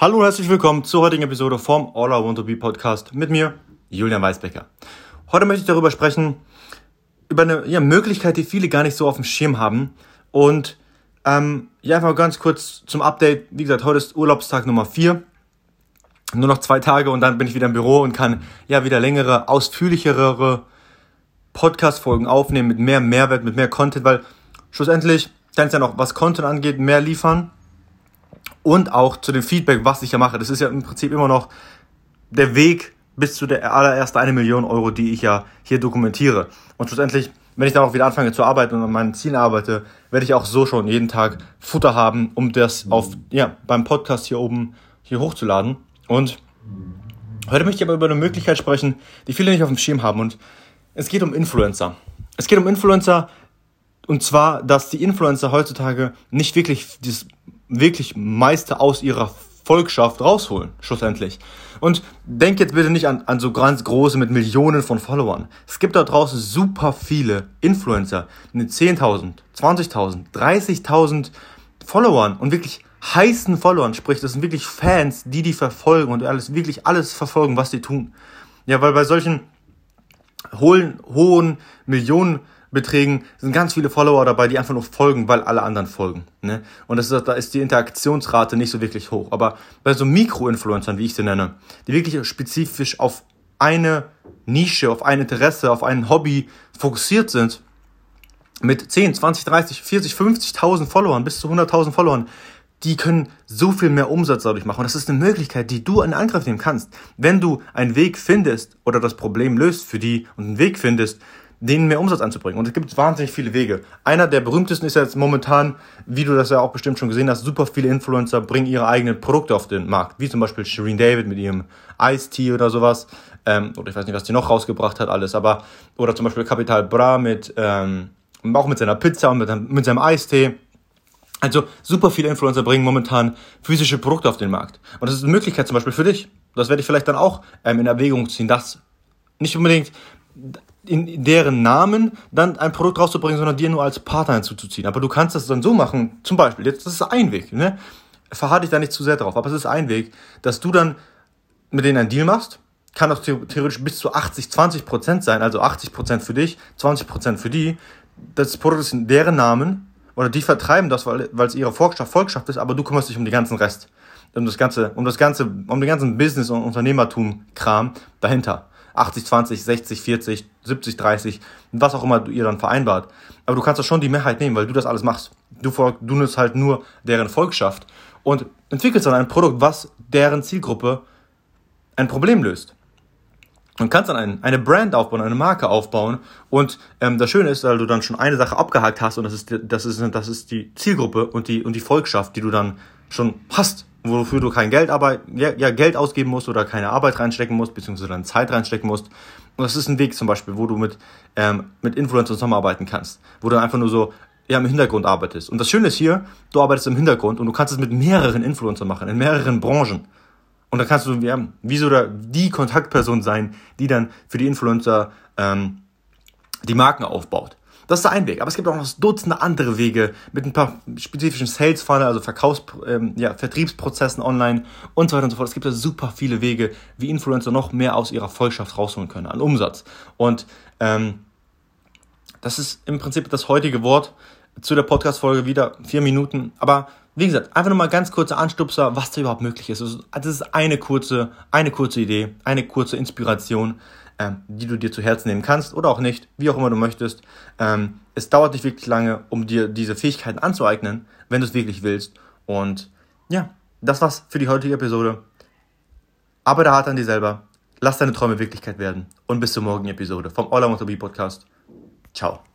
Hallo und herzlich willkommen zur heutigen Episode vom All I Want to Be Podcast mit mir, Julian Weisbecker. Heute möchte ich darüber sprechen, über eine ja, Möglichkeit, die viele gar nicht so auf dem Schirm haben. Und ähm, ja, einfach ganz kurz zum Update. Wie gesagt, heute ist Urlaubstag Nummer 4. Nur noch zwei Tage und dann bin ich wieder im Büro und kann ja wieder längere, ausführlichere Podcast-Folgen aufnehmen mit mehr Mehrwert, mit mehr Content, weil schlussendlich kann es ja noch, was Content angeht, mehr liefern und auch zu dem Feedback, was ich ja mache. Das ist ja im Prinzip immer noch der Weg bis zu der allerersten eine Million Euro, die ich ja hier dokumentiere. Und schlussendlich, wenn ich dann auch wieder anfange zu arbeiten und an meinen Zielen arbeite, werde ich auch so schon jeden Tag Futter haben, um das auf, ja, beim Podcast hier oben hier hochzuladen. Und heute möchte ich aber über eine Möglichkeit sprechen, die viele nicht auf dem Schirm haben. Und es geht um Influencer. Es geht um Influencer, und zwar, dass die Influencer heutzutage nicht wirklich das wirklich meiste aus ihrer Volkschaft rausholen, schlussendlich. Und denk jetzt bitte nicht an, an so ganz große mit Millionen von Followern. Es gibt da draußen super viele Influencer mit 10.000, 20.000, 30.000 Followern und wirklich heißen Followern, sprich, das sind wirklich Fans, die die verfolgen und alles, wirklich alles verfolgen, was die tun. Ja, weil bei solchen hohen, hohen Millionen Beträgen sind ganz viele Follower dabei, die einfach nur folgen, weil alle anderen folgen. Ne? Und das ist, da ist die Interaktionsrate nicht so wirklich hoch. Aber bei so Mikro-Influencern, wie ich sie nenne, die wirklich spezifisch auf eine Nische, auf ein Interesse, auf ein Hobby fokussiert sind, mit 10, 20, 30, 40, 50.000 Followern, bis zu 100.000 Followern, die können so viel mehr Umsatz dadurch machen. Und das ist eine Möglichkeit, die du in Angriff nehmen kannst. Wenn du einen Weg findest oder das Problem löst für die und einen Weg findest, denen mehr Umsatz anzubringen. Und es gibt wahnsinnig viele Wege. Einer der berühmtesten ist jetzt momentan, wie du das ja auch bestimmt schon gesehen hast, super viele Influencer bringen ihre eigenen Produkte auf den Markt, wie zum Beispiel Shireen David mit ihrem Ice Tea oder sowas. Ähm, oder ich weiß nicht, was die noch rausgebracht hat, alles, aber, oder zum Beispiel Capital Bra mit, ähm, auch mit seiner Pizza und mit, mit seinem Eistee. Also super viele Influencer bringen momentan physische Produkte auf den Markt. Und das ist eine Möglichkeit zum Beispiel für dich. Das werde ich vielleicht dann auch ähm, in Erwägung ziehen, das nicht unbedingt in deren Namen dann ein Produkt rauszubringen, sondern dir nur als Partner hinzuzuziehen. Aber du kannst das dann so machen, zum Beispiel, jetzt, das ist ein Weg, ne? Verharre dich da nicht zu sehr drauf, aber es ist ein Weg, dass du dann mit denen einen Deal machst, kann auch theoretisch bis zu 80, 20 Prozent sein, also 80 Prozent für dich, 20 Prozent für die. Das Produkt ist in deren Namen oder die vertreiben das, weil, es ihre Volkschaft ist, aber du kümmerst dich um den ganzen Rest. Um das ganze, um das ganze, um den ganzen Business- und Unternehmertum-Kram dahinter. 80, 20, 60, 40, 70, 30, was auch immer ihr dann vereinbart. Aber du kannst doch schon die Mehrheit nehmen, weil du das alles machst. Du, du nutzt halt nur deren Volkschaft und entwickelst dann ein Produkt, was deren Zielgruppe ein Problem löst. Und kannst dann ein, eine Brand aufbauen, eine Marke aufbauen. Und ähm, das Schöne ist, weil du dann schon eine Sache abgehakt hast und das ist, das ist, das ist die Zielgruppe und die, und die Volkschaft, die du dann schon hast wofür du kein Geld, Arbeit, ja, ja, Geld ausgeben musst oder keine Arbeit reinstecken musst, beziehungsweise deine Zeit reinstecken musst. Und das ist ein Weg zum Beispiel, wo du mit, ähm, mit Influencern zusammenarbeiten kannst, wo du einfach nur so ja, im Hintergrund arbeitest. Und das Schöne ist hier, du arbeitest im Hintergrund und du kannst es mit mehreren Influencern machen, in mehreren Branchen. Und dann kannst du ja, wie so der, die Kontaktperson sein, die dann für die Influencer ähm, die Marken aufbaut. Das ist der ein Weg. Aber es gibt auch noch Dutzende andere Wege mit ein paar spezifischen Sales Funnel, also Verkaufs-, ähm, ja, Vertriebsprozessen online und so weiter und so fort. Es gibt da super viele Wege, wie Influencer noch mehr aus ihrer Vollschaft rausholen können an Umsatz. Und ähm, das ist im Prinzip das heutige Wort zu der Podcast-Folge wieder vier Minuten. Aber wie gesagt, einfach nur mal ganz kurzer Anstupser, was da überhaupt möglich ist. Also, das ist eine kurze, eine kurze Idee, eine kurze Inspiration ähm, die du dir zu Herzen nehmen kannst oder auch nicht, wie auch immer du möchtest. Ähm, es dauert nicht wirklich lange, um dir diese Fähigkeiten anzueignen, wenn du es wirklich willst. Und ja, das war's für die heutige Episode. Arbeite hart an dir selber, lass deine Träume Wirklichkeit werden und bis zur morgigen Episode vom All I Want to Be Podcast. Ciao.